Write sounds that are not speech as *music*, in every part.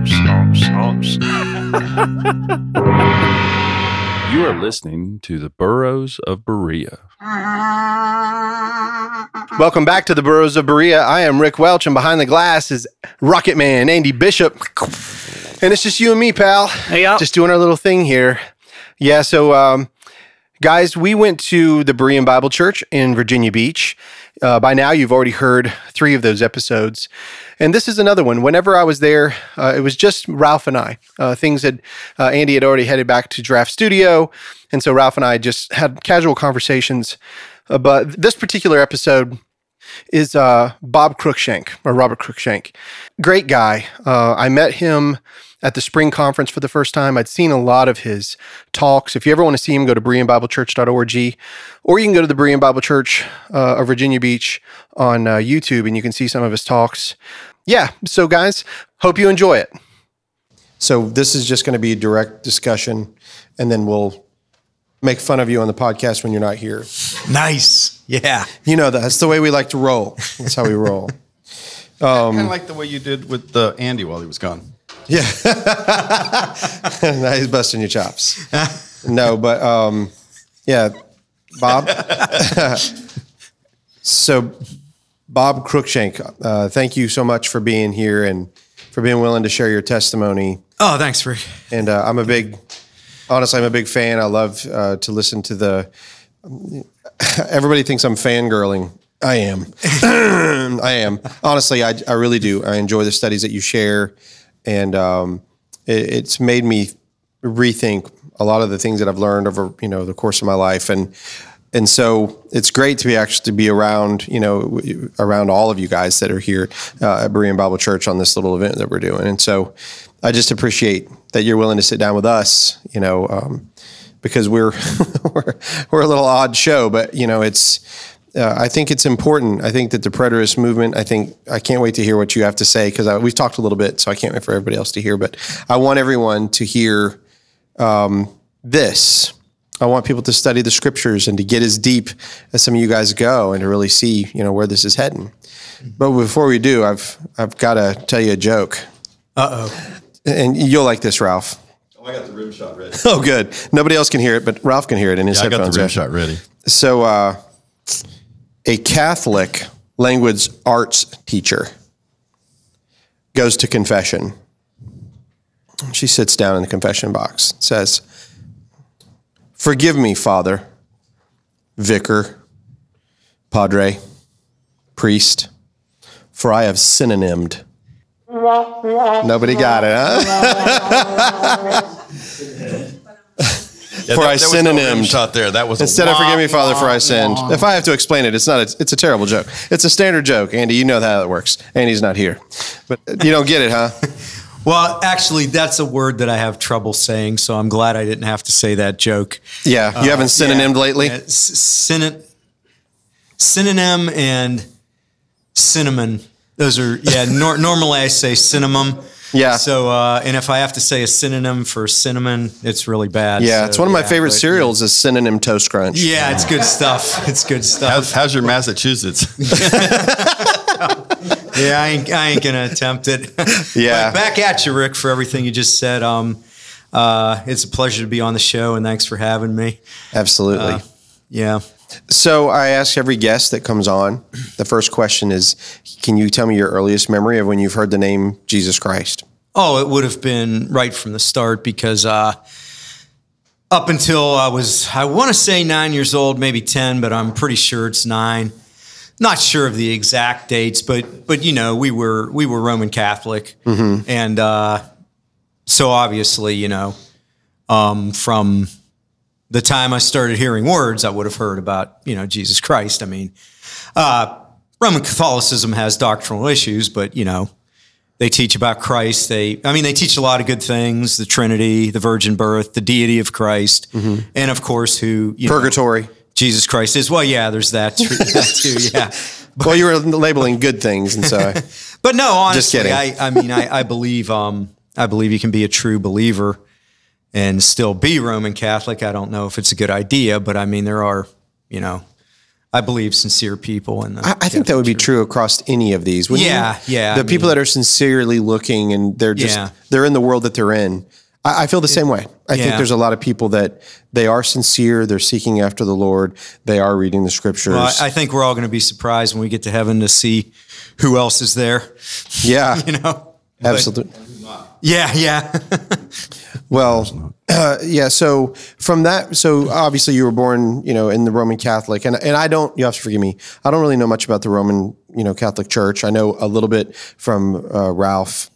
*laughs* You are listening to the Burros of Berea. Welcome back to the Burros of Berea. I am Rick Welch, and behind the glass is Rocket Man Andy Bishop. And it's just you and me, pal. Yeah. Just doing our little thing here. Yeah, so um, guys, we went to the Berean Bible Church in Virginia Beach. Uh, by now, you've already heard three of those episodes. And this is another one. Whenever I was there, uh, it was just Ralph and I. Uh, things had, uh, Andy had already headed back to Draft Studio. And so Ralph and I just had casual conversations. Uh, but this particular episode is uh, Bob Cruickshank or Robert Cruickshank. Great guy. Uh, I met him at the spring conference for the first time. I'd seen a lot of his talks. If you ever want to see him, go to BereanBibleChurch.org or you can go to the Berean Bible Church uh, of Virginia Beach on uh, YouTube and you can see some of his talks. Yeah, so guys, hope you enjoy it. So this is just going to be a direct discussion and then we'll make fun of you on the podcast when you're not here. Nice. Yeah. You know, that's the way we like to roll. That's how we roll. *laughs* kind of like the way you did with uh, Andy while he was gone. Yeah. *laughs* now he's busting your chops. *laughs* No, but um, yeah, Bob. so, Bob Cruickshank, uh, thank you so much for being here and for being willing to share your testimony. Oh, thanks, Rick. And uh, I'm a big, honestly, I'm a big fan. I love uh, to listen to the. Everybody thinks I'm fangirling. I am. *clears throat* I am. Honestly, I, I really do. I enjoy the studies that you share, and um, it, it's made me rethink a lot of the things that I've learned over you know the course of my life, and and so it's great to be actually to be around you know around all of you guys that are here uh, at Berean Bible Church on this little event that we're doing, and so I just appreciate that you're willing to sit down with us, you know, um, because we're *laughs* we're we're a little odd show, but you know it's. Uh, I think it's important. I think that the preterist movement. I think I can't wait to hear what you have to say because we've talked a little bit, so I can't wait for everybody else to hear. But I want everyone to hear um, this. I want people to study the scriptures and to get as deep as some of you guys go and to really see, you know, where this is heading. But before we do, I've I've got to tell you a joke, Uh oh. and you'll like this, Ralph. Oh, I got the rim shot ready. *laughs* Oh, good. Nobody else can hear it, but Ralph can hear it in his yeah, headphones. I got headphones. the rim shot ready. So, uh, a Catholic language arts teacher goes to confession. She sits down in the confession box, says, Forgive me, Father, Vicar, Padre, Priest, for I have synonymed. Nobody got it, huh? Yeah, For I there was no synonymed. shot there. That was Instead of forgive me, Father, for I sinned. If I have to explain it, it's not. A, it's a terrible joke. It's a standard joke, Andy. You know how that works. Andy's not here, but you don't get it, huh? Well, actually, that's a word that I have trouble saying, so I'm glad I didn't have to say that joke. Yeah, you haven't synonymed Yeah, lately. yeah, s- synonym and cinnamon. Those are yeah. *laughs* Nor- normally I say cinnamon. Yeah. So uh, and if I have to say a synonym for cinnamon, it's really bad. Yeah, So, it's one of my yeah, favorite but- cereals. Is synonym toast crunch. Yeah, it's good stuff. It's good stuff. How's, how's your Massachusetts? *laughs* *laughs* Yeah, I ain't, I ain't gonna attempt it. *laughs* Yeah. But back at you, Rick, for everything you just said. Um, uh, it's a pleasure to be on the show, and thanks for having me. Absolutely. Uh, Yeah. so I ask every guest that comes on. The first question is, can you tell me your earliest memory of when you've heard the name Jesus Christ? Oh, it would have been right from the start because uh, up until I was, I want to say nine years old, maybe 10, but I'm pretty sure it's nine. Not sure of the exact dates, but but you know we were we were Roman Catholic, and uh, so obviously you know um, from the time I started hearing words, I would have heard about you know Jesus Christ. I mean, uh, Roman Catholicism has doctrinal issues, but you know They teach about Christ. They, I mean, they teach a lot of good things: the Trinity, the virgin birth, the deity of Christ, and of course, who you know, Purgatory. Jesus Christ is. Well, yeah, there's that, tr- *laughs* that too. Yeah, *laughs* well, you were labeling good things, and so I, *laughs* but no, honestly, kidding. I, I mean, I, I believe, um, I believe you can be a true believer and still be Roman Catholic. I don't know if it's a good idea, but I mean, there are, you know, I believe sincere people, and I, I think that would be true across any of these. wouldn't you? Yeah, yeah, The I people mean- that are sincerely looking and they're just Yeah. they're in the world that they're in. I, I feel the same way. I think there's a lot of people that they are sincere. They're seeking after the Lord. They are reading the scriptures. Well, I, I think we're all going to be surprised when we get to heaven to see who else is there. yeah, *laughs* You know, absolutely. yeah, yeah. *laughs* Well, uh, *clears throat* yeah. So from that, so obviously you were born, you know, in the Roman Catholic, and and I don't. You have to forgive me. I don't really know much about the Roman, you know, Catholic Church. I know a little bit from uh, Ralph,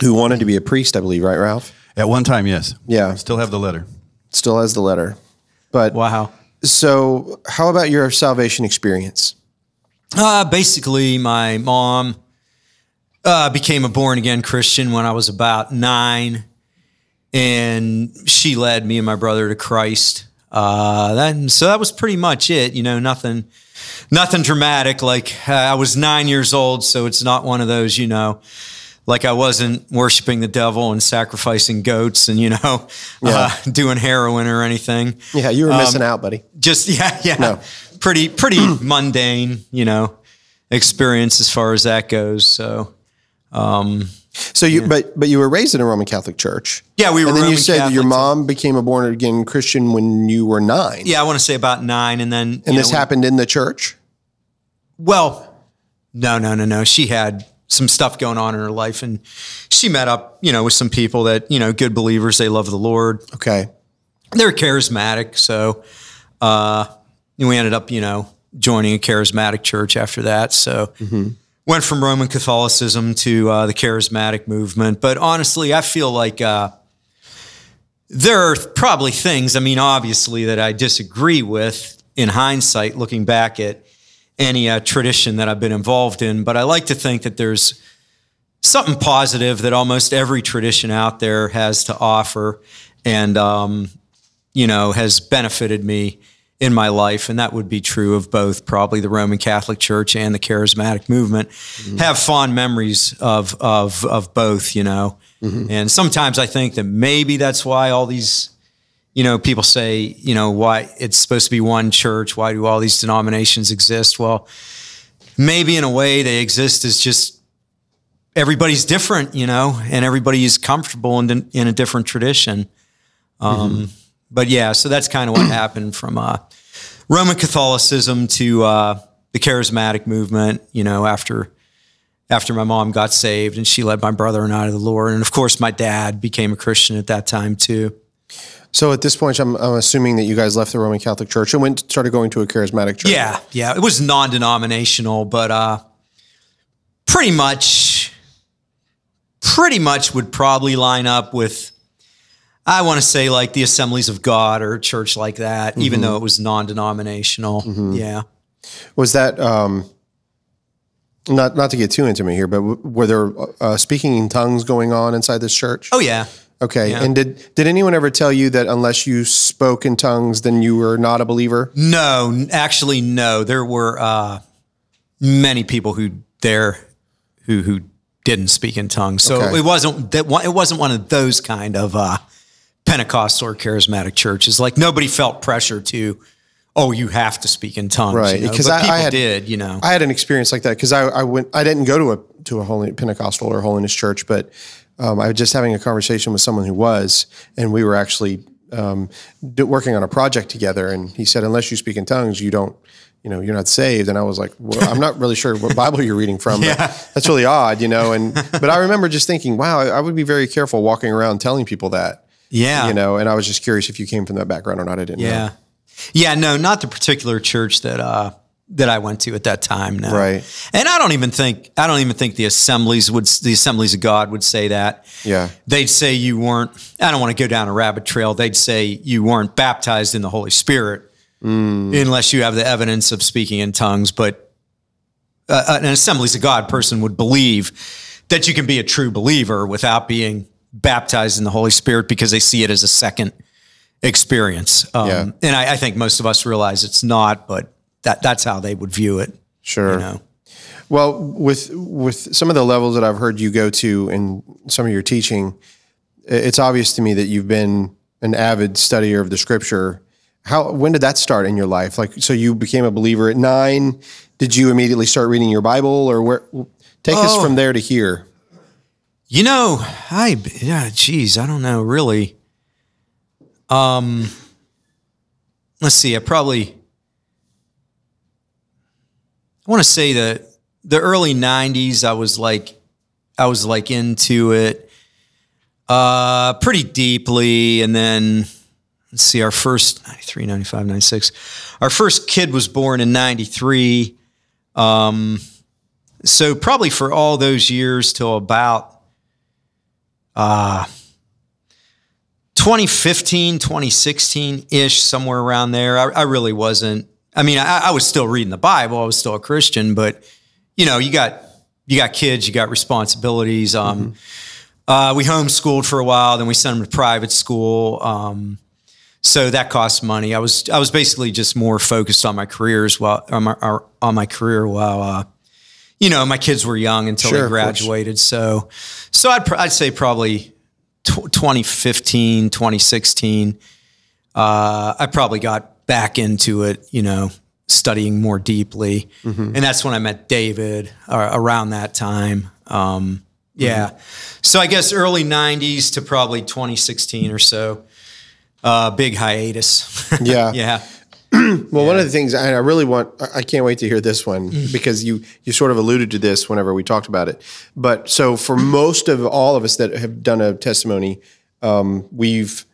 who wanted to be a priest, I believe, right, Ralph? At one time, yes. Yeah. Still have the letter. Still has the letter, but wow. So, how about your salvation experience? Uh, basically, my mom uh, became a born again Christian when I was about nine, and she led me and my brother to Christ. Uh, that, so that was pretty much it. You know, nothing, nothing dramatic. Like uh, I was nine years old, so it's not one of those. You know, like I wasn't worshiping the devil and sacrificing goats and you know, *laughs* uh, doing heroin or anything Yeah, you were missing out, buddy. just *laughs* yeah yeah No. pretty pretty *clears throat* mundane you know experience as far as that goes so um, So you, but but you were raised in a Roman Catholic church. yeah we were and then you Roman said that your Catholic. mom became a born again Christian when you were nine. yeah i want to say about nine and then and this happened in the church. well no no no no she had some stuff going on in her life and she met up you know with some people that you know good believers they love the lord. Okay. they're charismatic so uh we ended up you know joining a charismatic church after that so went from roman catholicism to uh, the charismatic movement. But honestly i feel like uh there are probably things i mean obviously that i disagree with in hindsight looking back at any uh, tradition that i've been involved in but i like to think that there's something positive that almost every tradition out there has to offer and um, you know has benefited me in my life. And that would be true of both probably the roman catholic church and the charismatic movement. Have fond memories of of of both you know. And sometimes i think that maybe that's why all these you know people say you know why it's supposed to be one church why do all these denominations exist well maybe in a way they exist as just everybody's different, you know, and everybody is comfortable in, in a different tradition. Um, But yeah, so that's kind of what *clears throat* happened from uh, Roman Catholicism to uh, the charismatic movement, you know, after after my mom got saved and she led my brother and I to the Lord. And of course, my dad became a Christian at that time too. So at this point, I'm, I'm assuming that you guys left the Roman Catholic Church and went started going to a charismatic church. Yeah, yeah. It was non-denominational, but uh, pretty much, pretty much would probably line up with. I want to say like the Assemblies of God or a church like that, even though it was non-denominational. Yeah. Was that um, not not to get too intimate here, but w- were there uh, speaking in tongues going on inside this church? Oh yeah. Okay. yeah. And did did anyone ever tell you that unless you spoke in tongues, then you were not a believer? No, actually, no. There were uh, many people who there who who didn't speak in tongues, so Okay. it wasn't that one, it wasn't one of those kind of uh, Pentecostal or charismatic churches. Like nobody felt pressure to, oh, you have to speak in tongues, Right, You know? because I- I had- did, you know. I had an experience like that because I, I went I didn't go to a to a holy Pentecostal or holiness church, but um, I was just having a conversation with someone who was, and we were actually um, working on a project together. And he said, unless you speak in tongues, you don't, you know, you're not saved. And I was like, well, I'm not really sure what Bible you're reading from. but that's really odd, you know. And *laughs* but I remember just thinking, wow, I, I would be very careful walking around telling people that, yeah, you know. And I was just curious if you came from that background or not. I didn't know. yeah, yeah. No, not the particular church that uh, that I went to at that time. No, Right. And I don't even think I don't even think the assemblies would the assemblies of God would say that. Yeah. They'd say you weren't. I don't want to go down a rabbit trail. They'd say you weren't baptized in the Holy Spirit unless you have the evidence of speaking in tongues. But uh, an assemblies of God person would believe that you can be a true believer without being baptized in the Holy Spirit because they see it as a second experience. Um, Yeah. And I, I think most of us realize it's not, but that that's how they would view it. Sure. You know? Well, with with some of the levels that I've heard you go to in some of your teaching, it's obvious to me that you've been an avid studier of the Scripture. How when did that start in your life? Like, so you became a believer at nine. Did you immediately start reading your Bible, or where? Take us Oh. from there to here. You know, I yeah, geez, I don't know really. Um, let's see. I probably I want to say that the early '90s. I was like, I was like into it uh, pretty deeply, and then let's see. Our first 93, 95, 96. Our first kid was born in '93. Um, so probably for all those years till about uh 2015 2016 ish somewhere around there I, I really wasn't i mean I, I was still reading the bible. I was still a christian but you know you got you got kids you got responsibilities. Um uh, we homeschooled for a while then we sent them to private school. Um so that cost money. I was i was basically just more focused on my careers while on my, on my career while uh you know, my kids were young until Sure, they graduated. So, so I'd, pr- I'd say probably tw 2015, 2016, uh, I probably got back into it, you know, studying more deeply. And that's when I met David uh, around that time. Um, yeah. So I guess early 90s to probably 2016 or so. Uh, big hiatus. *laughs* Yeah. yeah. *clears throat* Well, one of the things I really want, I I can't wait to hear this one because you you sort of alluded to this whenever we talked about it. But so for most of all of us that have done a testimony, um, we've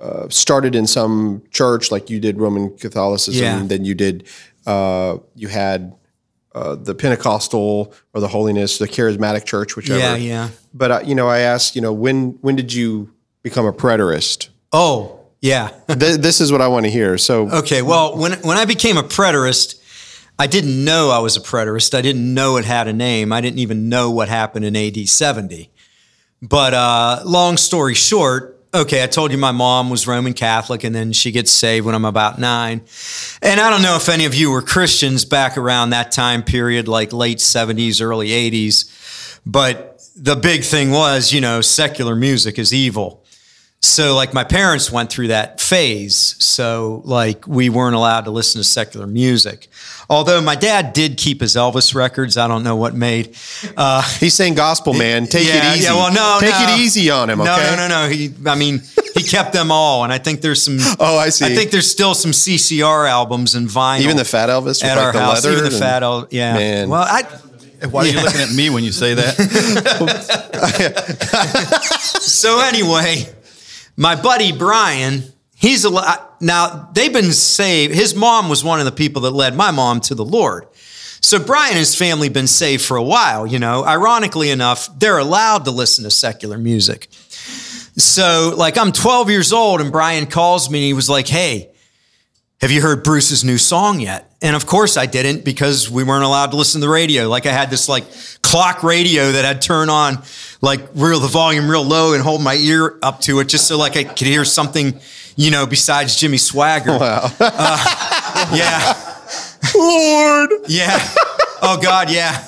uh, started in some church like you did Roman Catholicism, Yeah. then you did uh, you had uh, the Pentecostal or the Holiness, the Charismatic Church, whichever. Yeah. Yeah. But uh, you know, I asked, you know, when when did you become a preterist? Oh, yeah. *laughs* Th- this is what I want to hear. So Okay, well, when when I became a preterist, I didn't know I was a preterist. I didn't know it had a name. I didn't even know what happened in AD 70. But uh, long story short, okay, I told you my mom was Roman Catholic and then she gets saved when I'm about nine. And I don't know if any of you were Christians back around that time period, like late 70s, early 80s. But the big thing was, you know, secular music is evil. So like my parents went through that phase. So like we weren't allowed to listen to secular music. Although my dad did keep his Elvis records. I don't know what made. Uh, *laughs* He's saying gospel, *laughs* man. Take yeah, it easy. Yeah, well, no, take no. it easy on him. No, Okay. no, no, no. He, I mean, he kept them all, and I think there's some. *laughs* Oh, I see. I think there's still some CCR albums and vinyl. Even the Fat Elvis at like our the house. Even the Fat Elvis. Yeah. Man. Well, I. Why are you looking at me when you say that? So anyway, my buddy Brian, he's a lot now. They've been saved. His mom was one of the people that led my mom to the Lord. So Brian and his family been saved for a while. You know, ironically enough, they're allowed to listen to secular music. So like I'm 12 years old, and Brian calls me and he was like, "Hey." Have you heard Bruce's new song yet? And of course I didn't because we weren't allowed to listen to the radio. Like I had this like clock radio that I'd turn on like real the volume real low and hold my ear up to it just so like I could hear something, you know, besides Jimmy Swaggart. Wow. Uh, yeah. Lord. Yeah. Oh God, yeah.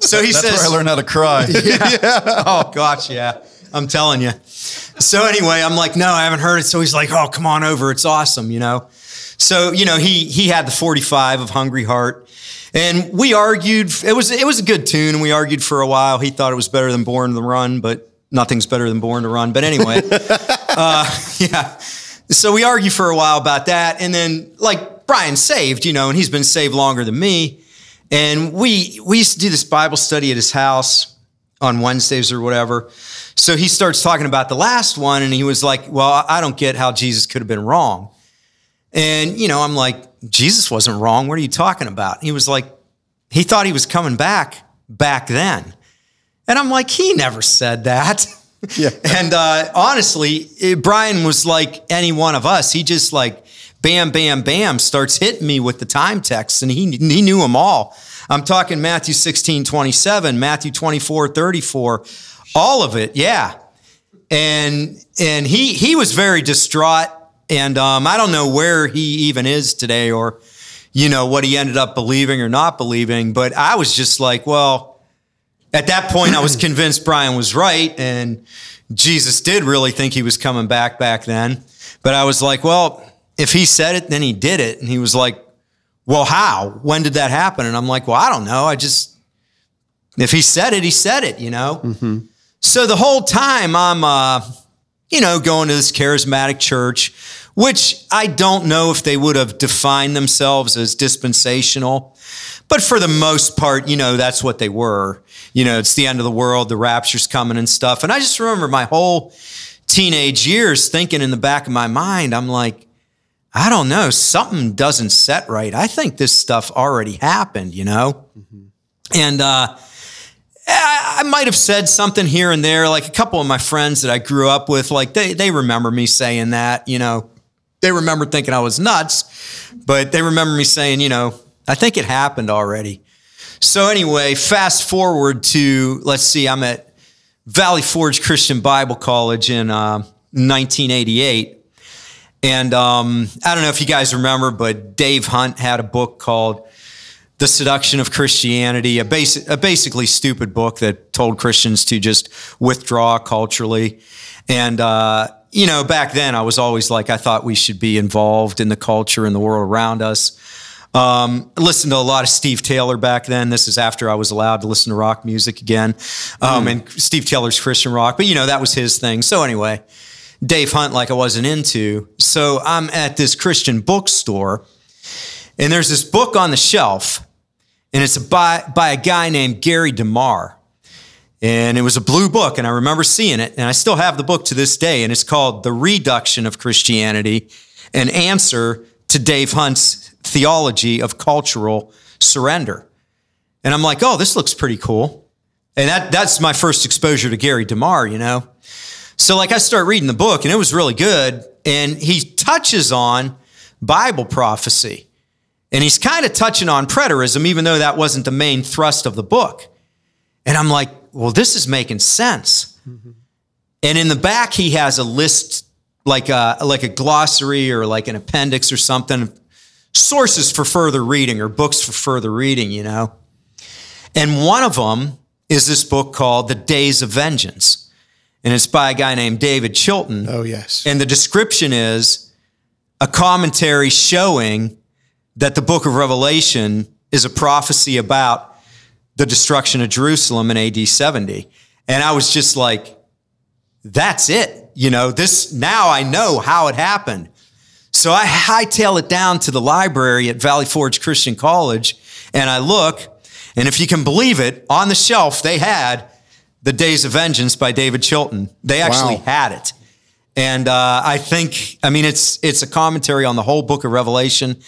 So he That's says where I learned how to cry. *laughs* Yeah. Oh gosh, yeah. I'm telling you. So anyway, I'm like, no, I haven't heard it. So he's like, oh, come on over. It's awesome, you know. So you know, he he had the 45 of Hungry Heart, and we argued. It was it was a good tune, and we argued for a while. He thought it was better than Born to Run, but nothing's better than Born to Run. But anyway, *laughs* uh, *laughs* yeah. So we argued for a while about that, and then like Brian saved, you know, and he's been saved longer than me. And we we used to do this Bible study at his house on Wednesdays or whatever. So he starts talking about the last one, and he was like, "Well, I don't get how Jesus could have been wrong." And you know, I'm like, "Jesus wasn't wrong. What are you talking about?" He was like, "He thought he was coming back back then," and I'm like, "He never said that." Yeah. *laughs* And uh, honestly, it- Brian was like any one of us. He just like bam, bam, bam starts hitting me with the time texts, and he he knew them all. I'm talking Matthew 16, 27, Matthew 24, 34, all of it. Yeah. And, and he, he was very distraught. And um, I don't know where he even is today or, you know, what he ended up believing or not believing. But I was just like, well, at that point, I was *clears throat* convinced Brian was right. And Jesus did really think he was coming back back then. But I was like, well, if he said it, then he did it. And he was like, well, how? When did that happen? And I'm like, well, I don't know. I just, if he said it, he said it, you know? Mm-hmm. So the whole time I'm, uh, you know, going to this charismatic church, which I don't know if they would have defined themselves as dispensational, but for the most part, you know, that's what they were. You know, it's the end of the world, the rapture's coming and stuff. And I just remember my whole teenage years thinking in the back of my mind, I'm like, I don't know, something doesn't set right. I think this stuff already happened, you know? Mm-hmm. And uh, I, I might have said something here and there. Like a couple of my friends that I grew up with, like they, they remember me saying that, you know, they remember thinking I was nuts, but they remember me saying, you know, I think it happened already. So, anyway, fast forward to, let's see, I'm at Valley Forge Christian Bible College in uh, 1988. And um, I don't know if you guys remember, but Dave Hunt had a book called The Seduction of Christianity, a, basic, a basically stupid book that told Christians to just withdraw culturally. And, uh, you know, back then I was always like, I thought we should be involved in the culture and the world around us. Um, I listened to a lot of Steve Taylor back then. This is after I was allowed to listen to rock music again. Um, mm. And Steve Taylor's Christian rock, but you know, that was his thing. So anyway, Dave Hunt like I wasn't into. So I'm at this Christian bookstore and there's this book on the shelf and it's by, by a guy named Gary DeMar. And it was a blue book and I remember seeing it and I still have the book to this day and it's called The Reduction of Christianity, an answer to Dave Hunt's theology of cultural surrender. And I'm like, oh, this looks pretty cool. And that, that's my first exposure to Gary DeMar, you know? So, like, I start reading the book and it was really good. And he touches on Bible prophecy. And he's kind of touching on preterism, even though that wasn't the main thrust of the book. And I'm like, well, this is making sense. Mm-hmm. And in the back, he has a list, like a, like a glossary or like an appendix or something, sources for further reading or books for further reading, you know? And one of them is this book called The Days of Vengeance and it's by a guy named David Chilton. Oh, yes. And the description is a commentary showing that the book of Revelation is a prophecy about the destruction of Jerusalem in AD 70. And I was just like, that's it. You know, this now I know how it happened. So I hightail it down to the library at Valley Forge Christian College and I look, and if you can believe it, on the shelf they had the Days of Vengeance by David Chilton. They actually wow. had it. And uh, I think, I mean, it's it's a commentary on the whole book of Revelation.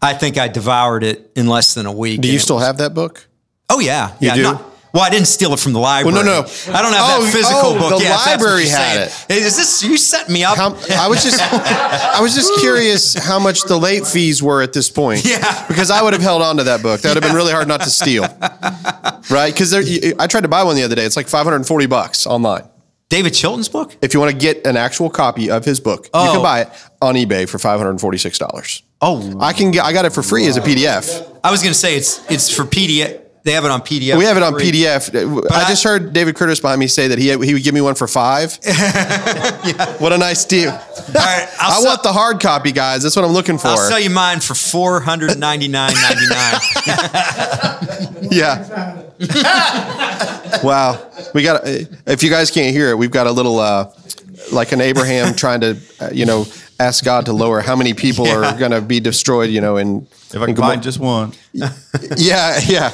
I think I devoured it in less than a week. Do you still was, have that book? Oh yeah, you yeah. Do? Not, well, I didn't steal it from the library. Well, no, no, I don't have oh, that physical oh, book. The yeah, library had it. Is this you set me up? How, I was just, I was just curious how much the late fees were at this point. Yeah, because I would have held on to that book. That would have been really hard not to steal, *laughs* right? Because I tried to buy one the other day. It's like 540 bucks online. David Chilton's book? If you want to get an actual copy of his book, oh. you can oh. buy it on eBay for five hundred forty-six dollars. Oh, I can get. I got it for free wow. as a PDF. I was going to say it's it's for PDF. They have it on PDF. We have it on PDF. But I, I just heard David Curtis behind me say that he he would give me one for five. *laughs* yeah. What a nice deal! All right, *laughs* I sell, want the hard copy, guys. That's what I'm looking for. I'll sell you mine for four hundred ninety nine ninety nine. *laughs* yeah. wow, we got. If you guys can't hear it, we've got a little uh, like an Abraham trying to, uh, you know, ask God to lower how many people yeah. are going to be destroyed. You know, in if I can find just one. yeah, yeah.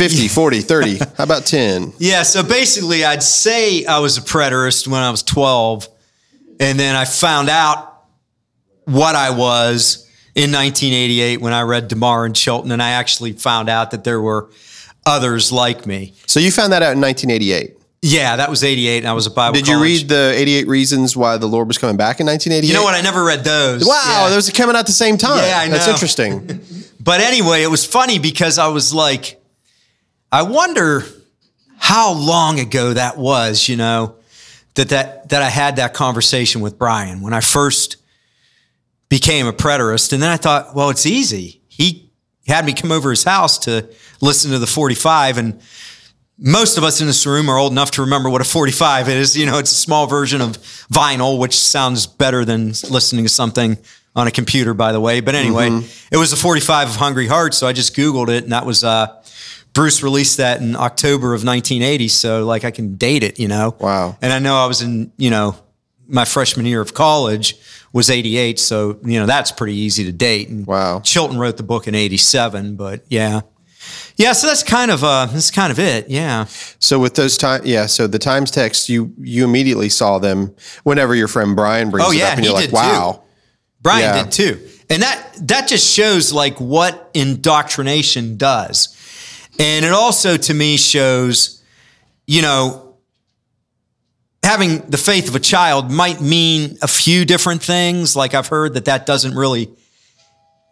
50, *laughs* 40, 30. How about 10? Yeah, so basically, I'd say I was a preterist when I was 12. And then I found out what I was in 1988 when I read DeMar and Chilton. And I actually found out that there were others like me. So you found that out in 1988? Yeah, that was 88, and I was a Bible Did you read the 88 Reasons Why the Lord Was Coming Back in 1988? You know what? I never read those. Wow, yeah. those are coming out at the same time. Yeah, I know. That's interesting. *laughs* but anyway, it was funny because I was like, I wonder how long ago that was, you know, that, that, that I had that conversation with Brian when I first became a preterist. And then I thought, well, it's easy. He had me come over his house to listen to the 45 and most of us in this room are old enough to remember what a 45 is. You know, it's a small version of vinyl, which sounds better than listening to something on a computer, by the way. But anyway, it was a 45 of Hungry Hearts. So I just Googled it and that was, uh, Bruce released that in October of 1980. So like I can date it, you know? Wow. And I know I was in, you know, my freshman year of college was 88. So, you know, that's pretty easy to date. And Wow. Chilton wrote the book in 87, but yeah. Yeah, so that's kind of uh that's kind of it. Yeah. So with those time, yeah. So the Times text, you you immediately saw them whenever your friend Brian brings Oh, it yeah, up, and you're like, did too. wow. Brian Yeah. did too. And that that just shows like what indoctrination does. And it also to me shows, you know, having the faith of a child might mean a few different things. Like I've heard that that doesn't really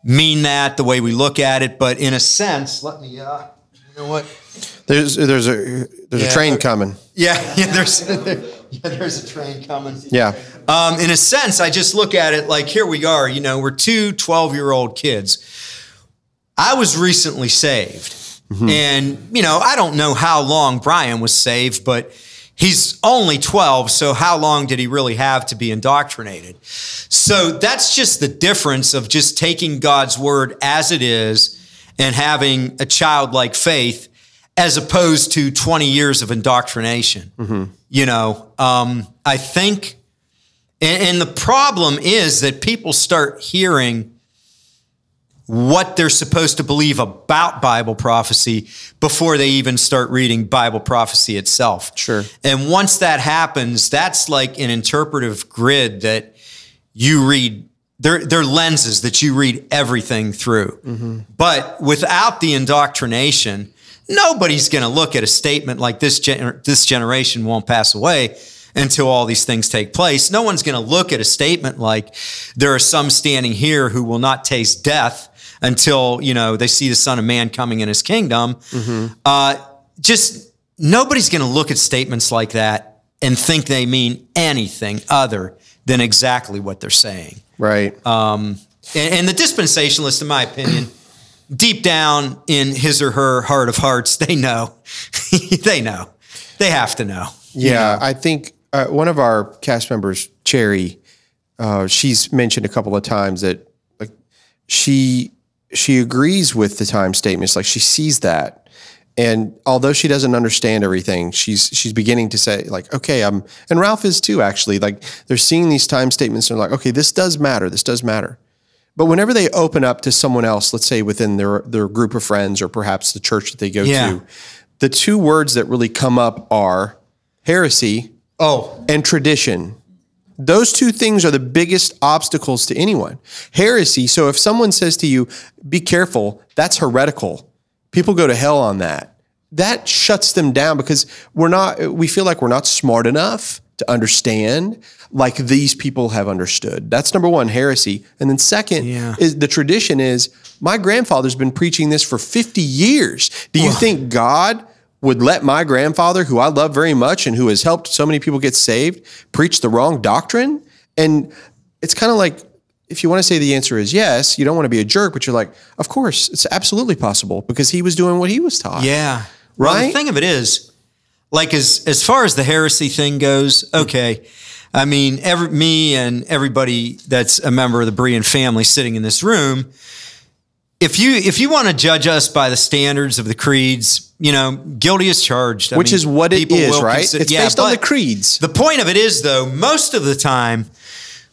mean that the way we look at it, but in a sense, let me uh you know what? There's there's a there's Yeah, a train coming. Yeah, *laughs* yeah, there's *laughs* yeah, there's a train coming. Yeah. Um, in a sense, I just look at it like here we are, you know, we're two 12 year old kids. I was recently saved. And, you know, I don't know how long Brian was saved, but he's only 12. So how long did he really have to be indoctrinated? So that's just the difference of just taking God's word as it is and having a childlike faith as opposed to 20 years of indoctrination. You know, um, I think and, and the problem is that people start hearing what they're supposed to believe about Bible prophecy before they even start reading Bible prophecy itself. Sure. And once that happens, that's like an interpretive grid that you read. They're, they're lenses that you read everything through. Mm-hmm. But without the indoctrination, nobody's going to look at a statement like this, gen- this generation won't pass away until all these things take place. No one's going to look at a statement like there are some standing here who will not taste death until, you know, they see the son of man coming in his kingdom. Uh, just nobody's going to look at statements like that and think they mean anything other than exactly what they're saying. Right. Um, and, and the dispensationalist, in my opinion, *clears throat* deep down in his or her heart of hearts, they know. *laughs* they know. They have to know. Yeah, I think uh, one of our cast members, Cherry, uh, she's mentioned a couple of times that like she she agrees with the time statements. Like she sees that, and although she doesn't understand everything, she's she's beginning to say like, okay, I'm and Ralph is too actually. Like they're seeing these time statements and they're like, okay, this does matter. This does matter. But whenever they open up to someone else, let's say within their their group of friends or perhaps the church that they go Yeah. to, the two words that really come up are heresy Oh, and tradition. Those two things are the biggest obstacles to anyone. Heresy. So if someone says to you, be careful, that's heretical. People go to hell on that. That shuts them down because we're not, we feel like we're not smart enough to understand like these people have understood. That's number one, heresy. And then second Yeah. is the tradition is my grandfather's been preaching this for 50 years. Do you think God would let my grandfather, who I love very much and who has helped so many people get saved, preach the wrong doctrine? And it's kind of like if you want to say the answer is yes, you don't want to be a jerk, but you're like, of course, it's absolutely possible because he was doing what he was taught. yeah. Well, the thing of it is, like as as far as the heresy thing goes, okay. I mean, every me and everybody that's a member of the Berean family sitting in this room, if you if you want to judge us by the standards of the creeds, you know, guilty as charged. I Which mean, is what it is, right? consider- it's yeah, based on the creeds. The point of it is, though, most of the time,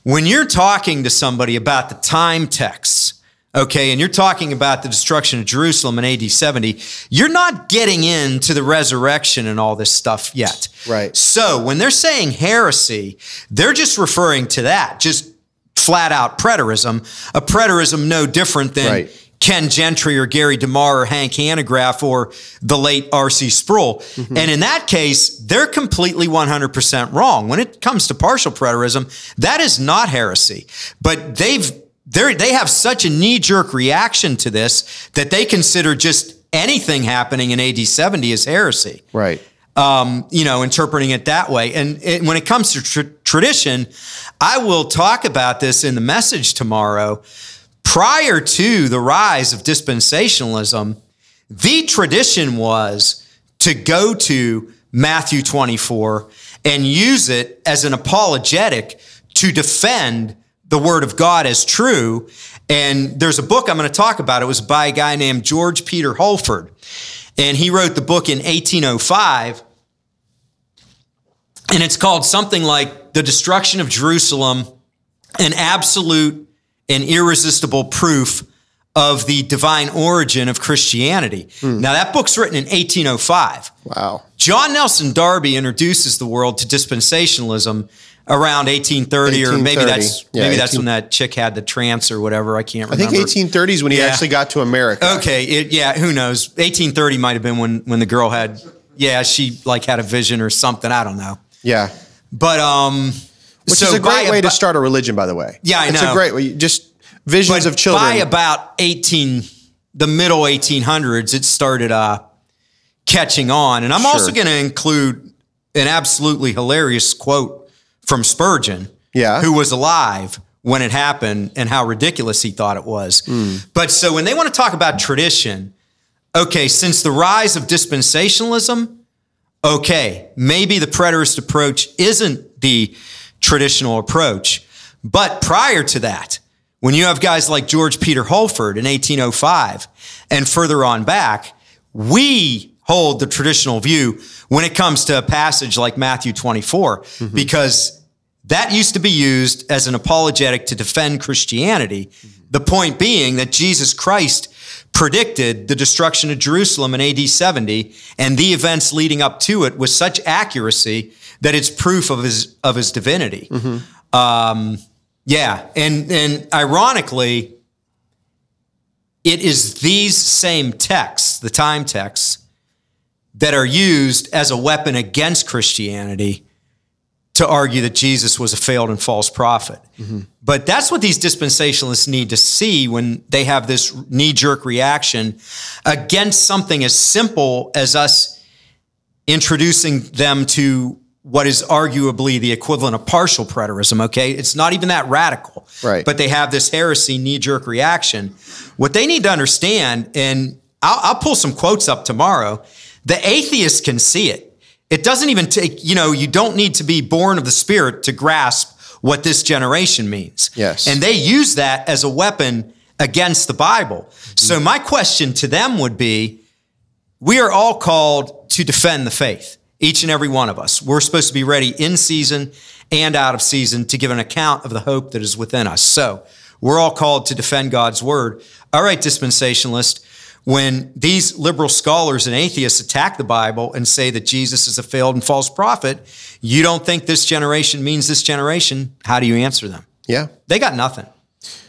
when you're talking to somebody about the time texts, okay, and you're talking about the destruction of Jerusalem in AD 70, you're not getting into the resurrection and all this stuff yet. Right. So when they're saying heresy, they're just referring to that, just flat out preterism, a preterism no different than. Right. Ken Gentry or Gary DeMar or Hank Hanegraaff or the late R.C. Sproul. Mm-hmm. And in that case, they're completely 100% wrong. When it comes to partial preterism, that is not heresy. But they've they they have such a knee jerk reaction to this that they consider just anything happening in AD 70 is heresy Right. um, you know, interpreting it that way. And it, when it comes to tr- tradition, I will talk about this in the message tomorrow. Prior to the rise of dispensationalism, the tradition was to go to Matthew 24 and use it as an apologetic to defend the word of God as true. And there's a book I'm going to talk about. It was by a guy named George Peter Holford. And he wrote the book in 1805. And it's called something like The Destruction of Jerusalem, an absolute and irresistible proof of the divine origin of Christianity. Now, that book's written in 1805. Wow. John Nelson Darby introduces the world to dispensationalism around 1830, or maybe that's Yeah, maybe that's when that chick had the trance or whatever. I can't remember. I think 1830s when he Yeah. actually got to America. Okay, it, yeah, who knows? 1830 might have been when when the girl had, yeah, she like had a vision or something. I don't know, Yeah. but um, Which so is a great way to start a religion, by the way. Yeah, I it's know. a great way. Just visions but of children. By about 18, the middle 1800s, it started uh, catching on. And I'm also going to include an absolutely hilarious quote from Spurgeon, Yeah. who was alive when it happened and how ridiculous he thought it was. Hmm. But so when they want to talk about tradition, okay, since the rise of dispensationalism, okay, maybe the preterist approach isn't the traditional approach. But prior to that, when you have guys like George Peter Holford in 1805 and further on back, we hold the traditional view when it comes to a passage like Matthew 24, mm-hmm. because that used to be used as an apologetic to defend Christianity. Mm-hmm. The point being that Jesus Christ predicted the destruction of Jerusalem in AD 70 and the events leading up to it with such accuracy that it's proof of his of his divinity. Um, yeah, and and ironically, it is these same texts, the time texts, that are used as a weapon against Christianity to argue that Jesus was a failed and false prophet. But that's what these dispensationalists need to see when they have this knee jerk reaction against something as simple as us introducing them to what is arguably the equivalent of partial preterism, okay? It's not even that radical. Right. But they have this heresy knee jerk reaction. What they need to understand, and I'll, I'll pull some quotes up tomorrow, the atheists can see it. It doesn't even take, you know, you don't need to be born of the Spirit to grasp what this generation means. Yes. And they use that as a weapon against the Bible. So mm-hmm. my question to them would be, we are all called to defend the faith, each and every one of us. We're supposed to be ready in season and out of season to give an account of the hope that is within us. So we're all called to defend God's word. All right, dispensationalist, when these liberal scholars and atheists attack the Bible and say that Jesus is a failed and false prophet, you don't think this generation means this generation. How do you answer them? yeah. They got nothing.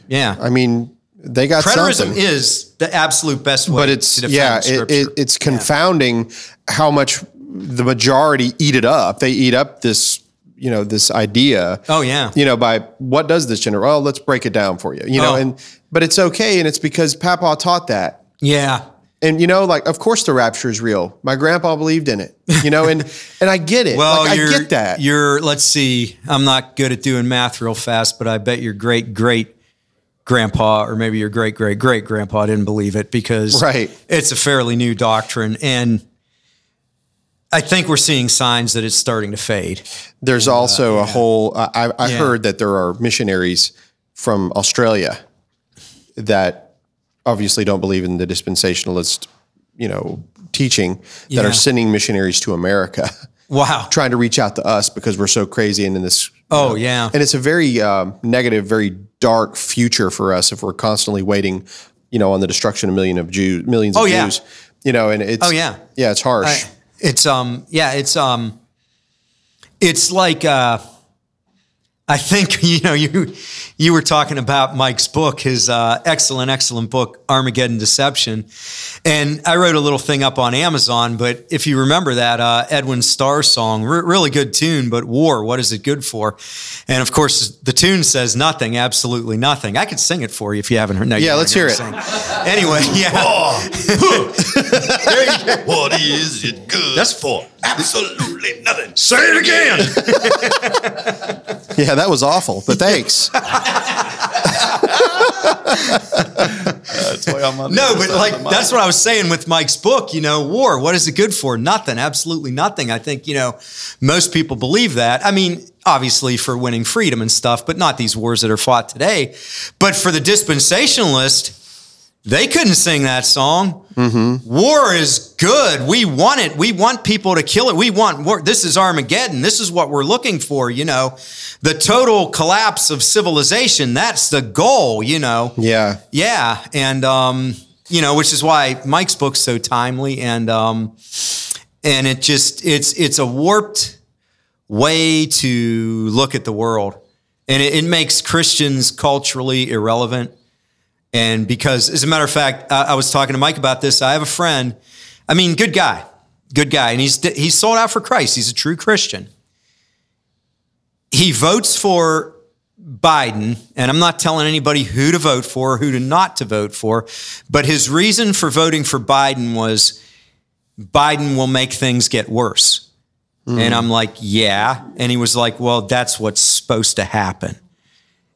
Yeah. I mean, they got Preterism something. is the absolute best way but it's to defend yeah, it, scripture. it, it's confounding how much the majority eat it up. They eat up this, you know, this idea. Oh, yeah. You know, by what does this generate? Well, let's break it down for you. You know, Oh. and but it's okay, and it's because Papa taught that. yeah. And you know, like of course the rapture is real. My grandpa believed in it. You know, and *laughs* and I get it. Well, like, I get that. You're, let's see, I'm not good at doing math real fast, but I bet your great great grandpa, or maybe your great great great grandpa didn't believe it because Right. it's a fairly new doctrine. And I think we're seeing signs that it's starting to fade. There's also a whole. I, I I Yeah. heard that there are missionaries from Australia that obviously don't believe in the dispensationalist, you know, teaching that Yeah. are sending missionaries to America, *laughs* Wow. trying to reach out to us because we're so crazy and in this. you Oh, know, yeah. and it's a very um, negative, very dark future for us if we're constantly waiting, you know, on the destruction of million of Jews, millions of Oh, yeah. Jews. You know, and it's Oh, yeah. yeah, it's harsh. I- it's um yeah it's um it's like uh I think *laughs* you know you you were talking about Mike's book, his uh, excellent, excellent book, Armageddon Deception, and I wrote a little thing up on Amazon. But if you remember that uh, Edwin Starr song, re- really good tune, but war, what is it good for? And of course, the tune says nothing, absolutely nothing. I could sing it for you if you haven't heard. No, Yeah, let's hear gonna sing. Anyway, *laughs* yeah, *laughs* What is it good that's for. Absolutely nothing. Say it again. Yeah, that was awful, but thanks. *laughs* That's why I'm on the No, but like that's what I was saying with Mike's book. You know, war. What is it good for? Nothing. Absolutely nothing. I think you know most people believe that. I mean, obviously for winning freedom and stuff, but not these wars that are fought today. But for the dispensationalist, they couldn't sing that song. War is good. We want it. We want people to kill it. We want war. This is Armageddon. This is what we're looking for. You know, the total collapse of civilization. That's the goal. You know. Yeah. Yeah, and um, you know, which is why Mike's book's so timely, and um, and it just it's it's a warped way to look at the world, and it, it makes Christians culturally irrelevant. And because, as a matter of fact, I, I was talking to Mike about this. I have a friend. I mean, good guy, good guy, and he's he's sold out for Christ. He's a true Christian. He votes for Biden, and I'm not telling anybody who to vote for or who to not to vote for, but his reason for voting for Biden was Biden will make things get worse. Hmm. And I'm like, yeah. And he was like, well, that's what's supposed to happen.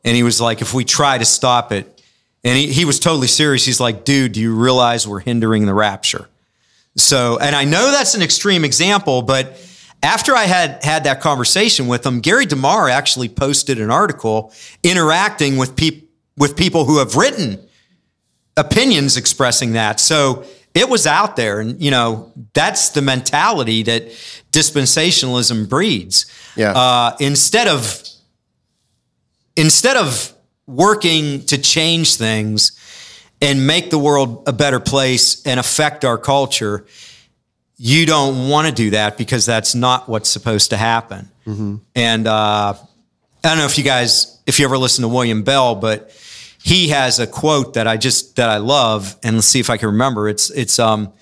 And he was like, if we try to stop it, and he, he was totally serious. He's like, dude, do you realize we're hindering the rapture? So, and I know that's an extreme example, but after I had had that conversation with him, Gary DeMar actually posted an article interacting with people with people who have written opinions expressing that. So it was out there, and you know that's the mentality that dispensationalism breeds. Yeah. Uh, instead of instead of working to change things and make the world a better place and affect our culture, you don't want to do that because that's not what's supposed to happen. And uh, I don't know if you guys, if you ever listen to William Bell, but he has a quote that I just that I love, and let's see if I can remember. It's it's um,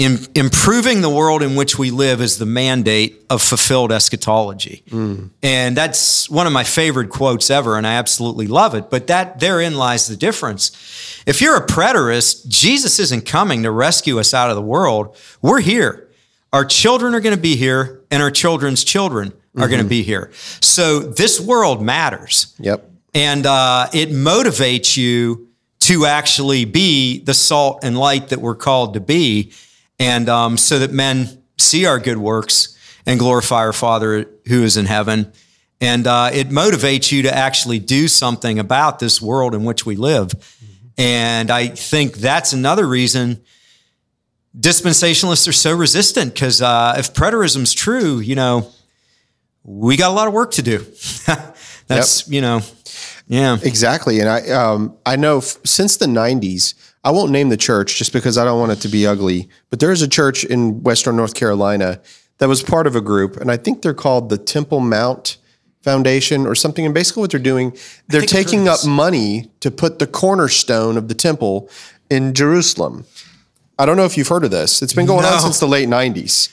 in, improving the world in which we live is the mandate of fulfilled eschatology. And that's one of my favorite quotes ever, and I absolutely love it. But that therein lies the difference. If you're a preterist, Jesus isn't coming to rescue us out of the world. We're here. Our children are going to be here, and our children's children are going to be here. So this world matters Yep. and uh, it motivates you to actually be the salt and light that we're called to be, and um, so that men see our good works and glorify our Father who is in heaven. And uh, it motivates you to actually do something about this world in which we live. And I think that's another reason dispensationalists are so resistant because uh, if preterism's true, you know, we got a lot of work to do. *laughs* that's, you know, yeah. Exactly. And I um, I know f- since the 90s, I won't name the church just because I don't want it to be ugly, but there's a church in Western North Carolina that was part of a group, and I think they're called the Temple Mount Foundation or something. And basically, what they're doing, they're think I've heard taking up money to put the cornerstone of the temple in Jerusalem. I don't know if you've heard of this. It's been going on since the late 90s.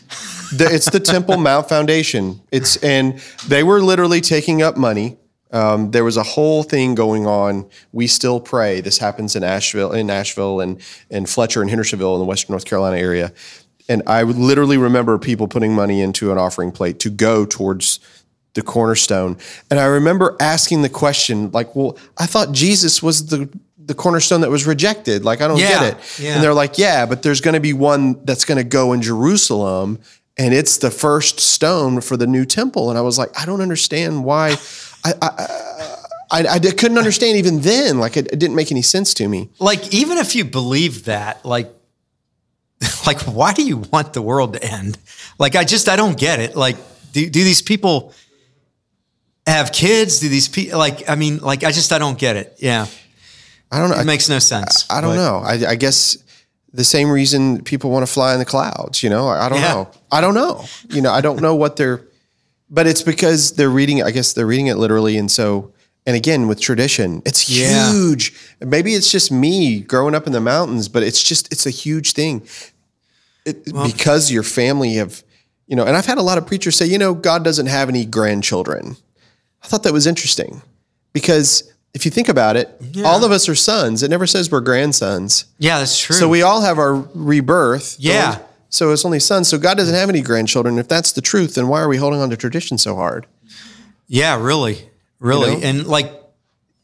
The- it's the Temple *laughs* Mount Foundation. It's and they were literally taking up money. Um, there was a whole thing going on. We still pray. This happens in Asheville, in Nashville, and and Fletcher and Hendersonville in the Western North Carolina area. And I literally remember people putting money into an offering plate to go towards the cornerstone. And I remember asking the question, like, well, I thought Jesus was the the cornerstone that was rejected. Like, I don't Yeah, get it. yeah. And they're like, yeah, but there's going to be one that's going to go in Jerusalem, and it's the first stone for the new temple. And I was like, I don't understand why. I I, I, I couldn't understand even then. Like, it, it didn't make any sense to me. like even if you believe that like *laughs* like why do you want the world to end like i just i don't get it like do, do these people have kids do these people like i mean like i just i don't get it yeah I don't know. it makes no sense I don't But- know. I, I guess the same reason people want to fly in the clouds. You know, I, I don't Yeah. know. I don't know. You know, I don't know what they're but it's because they're reading. I guess they're reading it literally, and so and again with tradition, it's Yeah. huge. Maybe it's just me growing up in the mountains, but it's just it's a huge thing. It, because your family have, you know, and I've had a lot of preachers say, you know, God doesn't have any grandchildren. I thought that was interesting because if you think about it, all of us are sons. It never says we're grandsons. Yeah, that's true. So we all have our rebirth. Yeah. So it's only sons. So God doesn't have any grandchildren. If that's the truth, then why are we holding on to tradition so hard? Yeah, really, really, You know? and like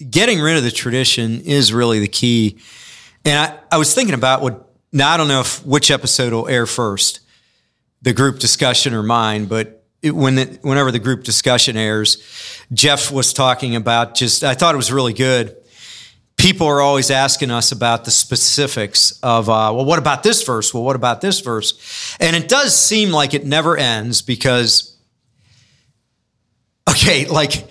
getting rid of the tradition is really the key. And I, I was thinking about what. Now I don't know if which episode will air first, the group discussion or mine, but it, when the, whenever the group discussion airs, Jeff was talking about just. I thought it was really good. People are always asking us about the specifics of, uh, well, what about this verse? Well, what about this verse? And it does seem like it never ends because okay, like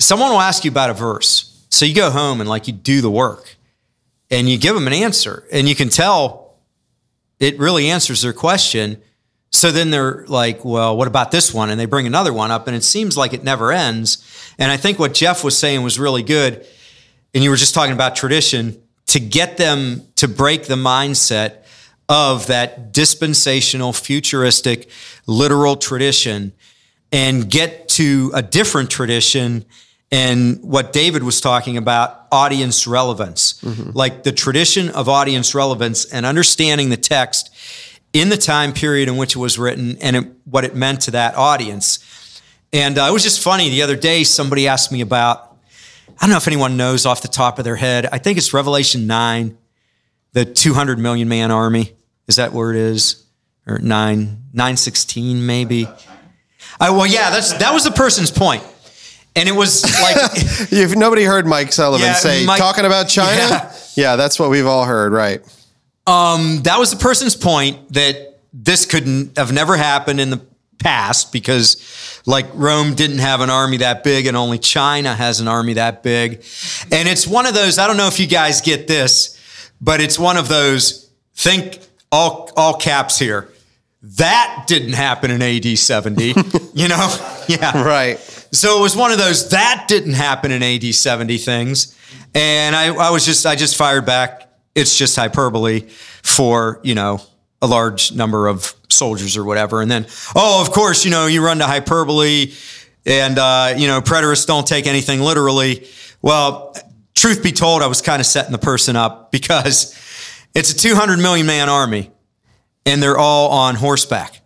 someone will ask you about a verse. So you go home and like you do the work and you give them an answer and you can tell it really answers their question. So then they're like, well, what about this one? And they bring another one up and it seems like it never ends. And I think what Jeff was saying was really good. And you were just talking about tradition to get them to break the mindset of that dispensational, futuristic, literal tradition and get to a different tradition and what David was talking about audience relevance, like the tradition of audience relevance and understanding the text in the time period in which it was written and it, what it meant to that audience. And uh, it was just funny. The other day, somebody asked me about, I don't know if anyone knows off the top of their head. I think it's Revelation 9, the 200 million man army. Is that where it is? Or 9, 916 maybe? I, well, yeah, that's that was the person's point, and it was like, *laughs* If nobody heard Mike Sullivan Yeah, say Mike- talking about China, Yeah. yeah. that's what we've all heard, right? um, that was the person's point that this couldn't have never happened in the past because, like, Rome didn't have an army that big, and only China has an army that big, and it's one of those. I don't know if you guys get this, but it's one of those. Think all all caps here. That didn't happen in AD 70, *laughs* you know? Yeah. Right. So it was one of those that didn't happen in AD 70 things. And I, I was just, I just fired back. It's just hyperbole for, you know, a large number of soldiers or whatever. And then, oh, of course, you know, you run to hyperbole and, uh, you know, preterists don't take anything literally. Well, truth be told, I was kind of setting the person up because it's a 200 million man army and they're all on horseback.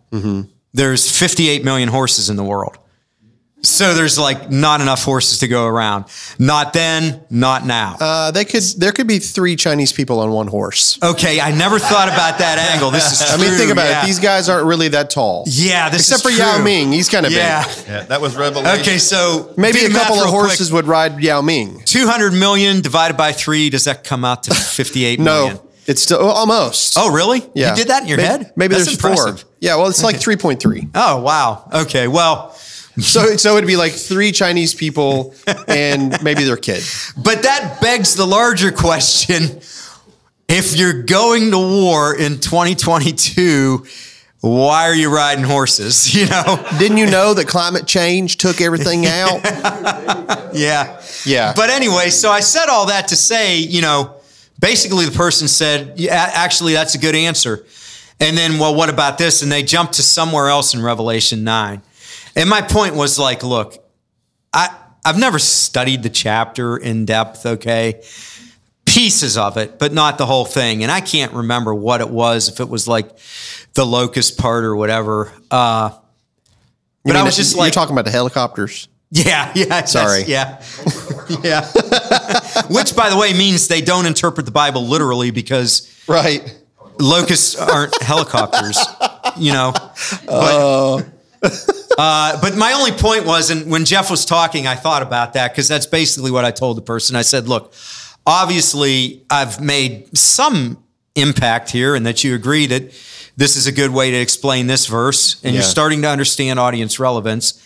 There's 58 million horses in the world. So there's like not enough horses to go around. Not then, not now. Uh, they could. There could be three Chinese people on one horse. Okay, I never thought about that angle. This is *laughs* I mean, think about yeah. it. These guys aren't really that tall. yeah, this Except for is Yao. Ming, he's kind of Yeah. big. Yeah, that was Revelation. Okay, so Maybe a couple of real quick. horses would ride Yao Ming. 200 million divided by three, does that come out to *laughs* 58 No, million? it's still well, almost. Oh, really? yeah. You did that in your Maybe, head? Maybe That's there's impressive. four. Yeah, well, it's like three point three. Oh, wow. Okay, well, So, so it'd be like three Chinese people and maybe their kid. But that begs the larger question. If you're going to war in 2022, why are you riding horses? *laughs* You know? Didn't you know that climate change took everything *laughs* out? Yeah. Yeah. But anyway, so I said all that to say, you know, basically the person said, yeah, actually, that's a good answer. And then, well, what about this? And they jumped to somewhere else in Revelation 9. And my point was like, look, I, I've never studied the chapter in depth, okay? Pieces of it, but not the whole thing. And I can't remember what it was, if it was like the locust part or whatever. Uh, but I mean, was just you're like, talking about the helicopters. yeah, *laughs* yeah. Sorry. Yeah. *laughs* yeah. Which, by the way, means they don't interpret the Bible literally because Right. locusts aren't helicopters, you know. But, *laughs* Oh. *laughs* uh, but my only point was, and when Jeff was talking, I thought about that because that's basically what I told the person. I said, look, obviously, I've made some impact here, and that you agree that this is a good way to explain this verse, and you're starting to understand audience relevance.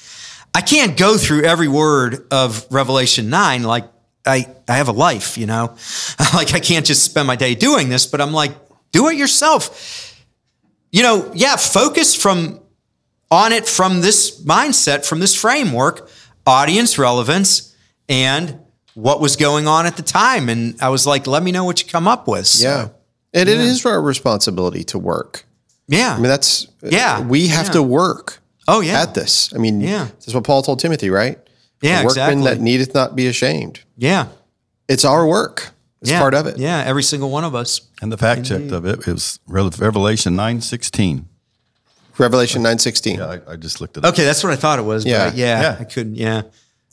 I can't go through every word of Revelation 9 like I, I have a life, you know? *laughs* like I can't just spend my day doing this, but I'm like, do it yourself. You know, yeah, focus from on it from this mindset, from this framework, audience relevance, and what was going on at the time. And I was like, let me know what you come up with. So, Yeah. And it is our responsibility to work. Yeah. I mean, that's, Yeah. we have Yeah. to work oh, yeah. at this. I mean, Yeah. that's what Paul told Timothy, right? Yeah, A workman exactly. that needeth not be ashamed. yeah. It's our work. It's yeah. part of it. Yeah. Every single one of us. And the fact check of it is Revelation nine sixteen. Revelation 9.16. Yeah, I, I just looked it up. Okay. That's what I thought it was. Yeah. But yeah, Yeah. I couldn't. Yeah.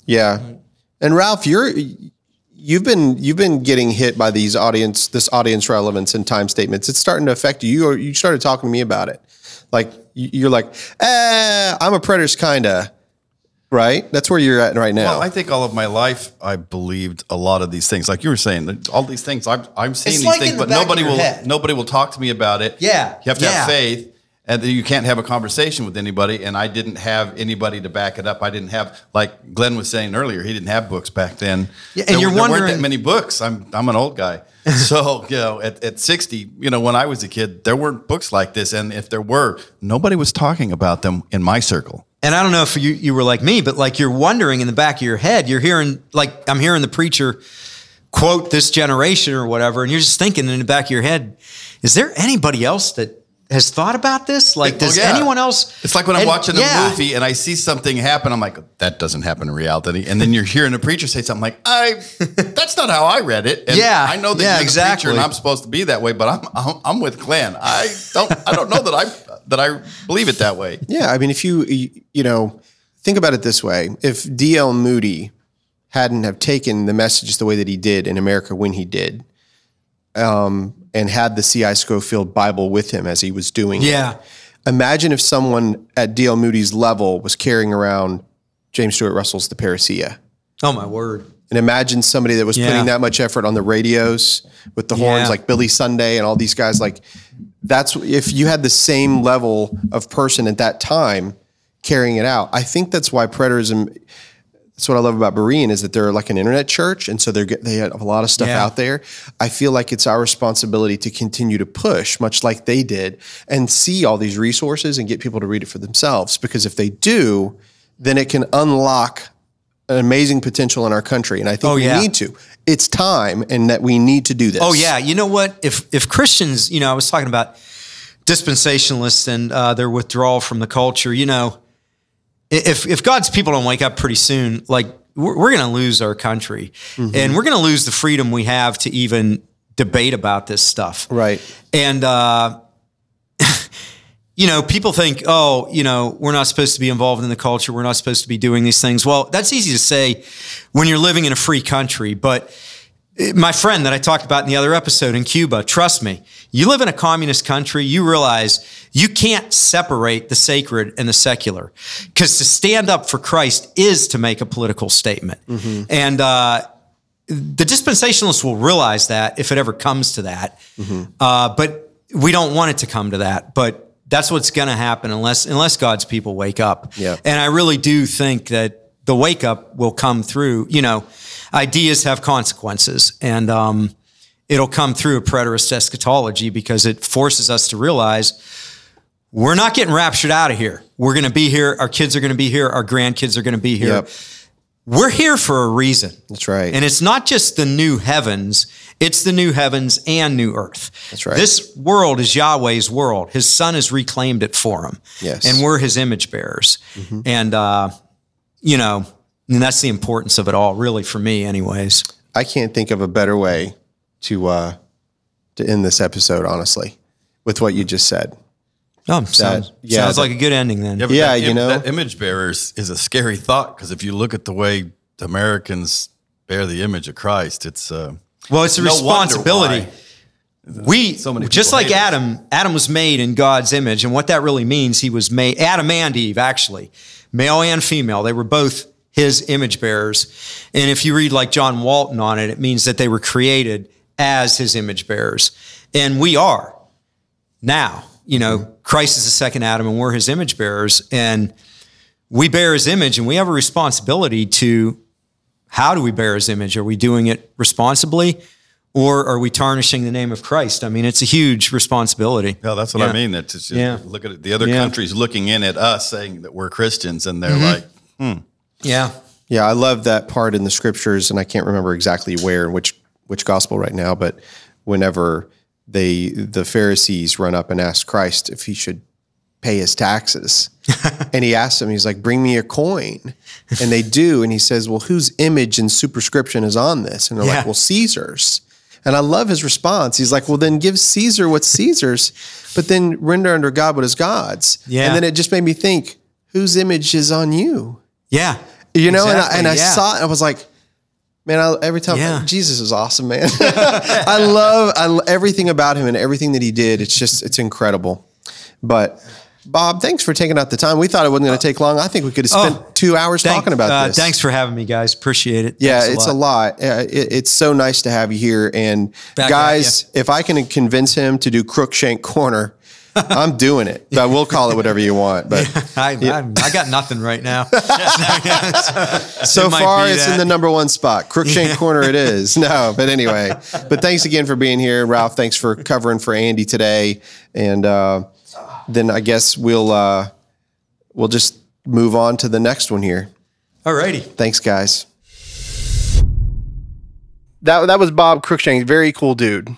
Yeah. And Ralph, you're you've been you've been getting hit by these audience this audience relevance and time statements. It's starting to affect you. You you started talking to me about it. Like you- you're like, eh, I'm a preterist kinda. Right? That's where you're at right now. Well, I think all of my life I believed a lot of these things. Like you were saying, all these things I'm I'm seeing It's these like things, but nobody will head. nobody will talk to me about it. Yeah, you have to yeah. have faith, and you can't have a conversation with anybody. And I didn't have anybody to back it up. I didn't have like Glenn was saying earlier. He didn't have books back then. Yeah, and There you're there weren't wondering- that many books. I'm I'm an old guy. *laughs* So, you know, at, at 60, you know, when I was a kid, there weren't books like this. And if there were, nobody was talking about them in my circle. And I don't know if you, you were like me, but like you're wondering in the back of your head, you're hearing, like, I'm hearing the preacher quote this generation or whatever. And you're just thinking in the back of your head, is there anybody else that has thought about this? Like, does Oh, yeah. anyone else? It's like when I'm And- watching a yeah. movie and I see something happen, I'm like, that doesn't happen in reality. And then you're hearing a preacher say something like, I, *laughs* that's not how I read it. And Yeah. I know that Yeah, you're the exactly. preacher and I'm supposed to be that way, but I'm, I'm, I'm with Glenn. I don't, I don't know that I, that I believe it that way. Yeah, I mean, if you you you know think about it this way, if D.L. Moody hadn't have taken the message the way that he did in America when he did, um, and had the C.I. Scofield Bible with him as he was doing it, Yeah. imagine if someone at D.L. Moody's level was carrying around James Stuart Russell's The Parousia. Oh, my word. And imagine somebody that was Yeah. putting that much effort on the radios with the horns, Yeah. like Billy Sunday and all these guys. Like, that's if you had the same level of person at that time carrying it out. I think that's why preterism. That's what I love about Berean is that they're like an internet church, and so they're they have a lot of stuff Yeah. out there. I feel like it's our responsibility to continue to push, much like they did, and see all these resources and get people to read it for themselves. Because if they do, then it can unlock an amazing potential in our country, and I think Oh, we yeah. need to. It's time, and that we need to do this. Oh yeah, you know what? If if Christians, you know, I was talking about dispensationalists and uh, their withdrawal from the culture. You know, if if God's people don't wake up pretty soon, like we're, we're going to lose our country, and we're going to lose the freedom we have to even debate about this stuff. right. And uh, *laughs* you know, people think, oh, you know, we're not supposed to be involved in the culture. We're not supposed to be doing these things. Well, that's easy to say when you're living in a free country, but my friend that I talked about in the other episode in Cuba, trust me, you live in a communist country, you realize you can't separate the sacred and the secular. Because to stand up for Christ is to make a political statement. And uh, the dispensationalists will realize that if it ever comes to that. Uh, but we don't want it to come to that. But that's what's going to happen unless unless God's people wake up. Yeah. And I really do think that the wake up will come through. You know, ideas have consequences, and um, it'll come through a preterist eschatology because it forces us to realize we're not getting raptured out of here. We're going to be here. Our kids are going to be here. Our grandkids are going to be here. Yep. We're here for a reason. That's right. And it's not just the new heavens, it's the new heavens and new earth. That's right. This world is Yahweh's world. His son has reclaimed it for him. Yes. Mm-hmm. And we're his image bearers. And, uh, you know, and that's the importance of it all, really, for me, anyways. I can't think of a better way to uh, to end this episode, honestly, with what you just said. Oh, sounds, yeah, sounds that- like a good ending then. but Yeah, that you know. that image bearers is a scary thought because if you look at the way the Americans bear the image of Christ, it's uh, Well, it's a no responsibility. We so many just like hate us. Adam. Adam was made in God's image, and what that really means, he was made. Adam and Eve, actually, male and female, they were both his image bearers. And if you read like John Walton on it, it means that they were created as his image bearers, and we are now. You know, Christ is the second Adam, and we're his image bearers, and we bear his image, and we have a responsibility to how do we bear his image? Are we doing it responsibly or are we tarnishing the name of Christ? I mean, it's a huge responsibility. Yeah, that's what Yeah. I mean. Just, Yeah. look at it. The other Yeah. countries looking in at us saying that we're Christians, and they're Mm-hmm. like, Yeah. Yeah, I love that part in the scriptures, and I can't remember exactly where, which which gospel right now, but whenever they the Pharisees run up and ask Christ if he should pay his taxes, *laughs* and he asks them, he's like, "Bring me a coin," and they do, and he says, "Well, whose image and superscription is on this?" And they're Yeah. like, "Well, Caesar's." And I love his response. He's like, "Well, then give Caesar what's Caesar's, but then render unto God what is God's." Yeah. And then it just made me think, whose image is on you? Yeah. You know, Exactly, and I, and I yeah. saw it. and I was like, man, I, every time Yeah. Jesus is awesome, man. *laughs* *laughs* I love I, everything about him and everything that he did. It's just it's incredible. But Bob, thanks for taking out the time. We thought it wasn't going to take long. I think we could have spent Oh, two hours Thank- talking about uh, this. Thanks for having me, guys. Appreciate it. Yeah, Thanks it's a lot. Uh, it, it's so nice to have you here. And Back guys, if I can convince him to do Cruickshank Corner, *laughs* I'm doing it. But we'll call it whatever you want. But *laughs* I, I, I got nothing right now. *laughs* so might far be it's in the number one spot. Cruickshank corner it is. No but anyway. But thanks again for being here. Ralph thanks for covering for andy today. And uh, then i guess we'll uh, we'll just move on to the next one here. Alrighty. thanks guys. That, that was bob Cruickshank. Very cool dude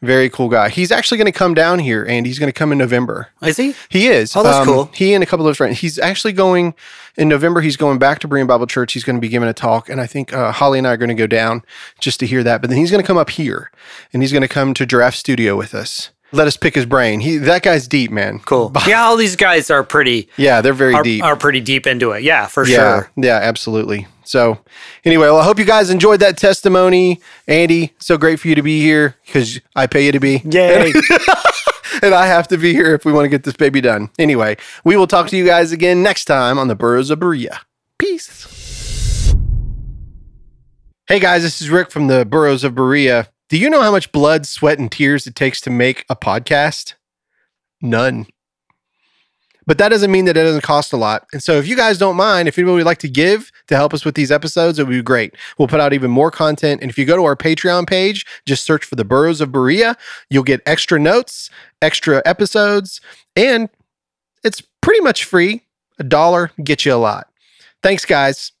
very cool guy he's actually going to come down here and he's going to come in november Is he? he is. Oh, that's Um, cool. He and a couple of his friends. He's actually going in November. He's going back to Berean Bible Church. He's going to be giving a talk, and I think uh, Holly and I are going to go down just to hear that. But then he's going to come up here, and he's going to come to Giraffe Studio with us. Let us pick his brain. He that guy's deep, man. Cool. *laughs* Yeah, all these guys are pretty Yeah, they're very are, deep. are pretty deep into it. Yeah, for yeah, sure. yeah, absolutely. So, anyway, well, I hope you guys enjoyed that testimony, Andy. So great for you to be here because I pay you to be. Yay. *laughs* and I have to be here if we want to get this baby done. Anyway, we will talk to you guys again next time on the Burros of Berea. Peace. Hey guys, this is Rick from the Burros of Berea. Do you know how much blood, sweat, and tears it takes to make a podcast? None. But that doesn't mean that it doesn't cost a lot. And so if you guys don't mind, if anybody would like to give to help us with these episodes, it would be great. We'll put out even more content. And if you go to our Patreon page, just search for the Burros of Berea, you'll get extra notes, extra episodes, and it's pretty much free. A dollar gets you a lot. Thanks, guys.